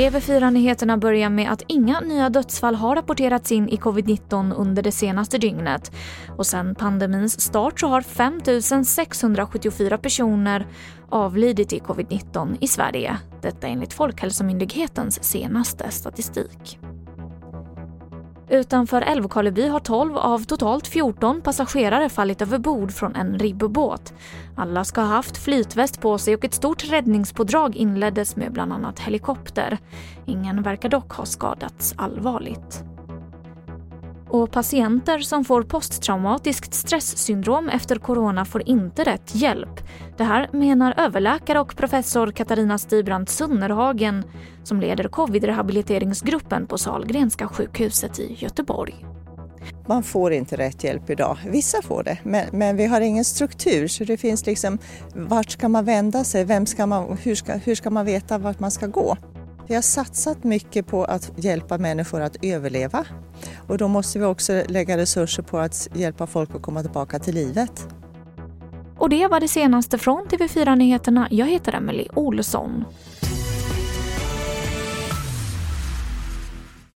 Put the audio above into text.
TV4-nyheterna börjar med att inga nya dödsfall har rapporterats in i covid-19 under det senaste dygnet. Och sen pandemins start så har 5 674 personer avlidit i covid-19 i Sverige. Detta enligt Folkhälsomyndighetens senaste statistik. Utanför Älvkarleby har 12 av totalt 14 passagerare fallit över bord från en ribbåt. Alla ska ha haft flytväst på sig och ett stort räddningspådrag inleddes med bland annat helikopter. Ingen verkar dock ha skadats allvarligt. Och patienter som får posttraumatiskt stresssyndrom efter corona får inte rätt hjälp. Det här menar överläkare och professor Katarina Stibrand Sunnerhagen som leder covid-rehabiliteringsgruppen på Salgrenska sjukhuset i Göteborg. Man får inte rätt hjälp idag. Vissa får det, men, men, vi har ingen struktur så det finns liksom vart ska man vända sig? Vem ska man, hur, ska, hur ska man veta vart man ska gå? Vi har satsat mycket på att hjälpa människor att överleva och då måste vi också lägga resurser på att hjälpa folk att komma tillbaka till livet. Och det var det senaste från TV4 Nyheterna. Jag heter Emily Olsson.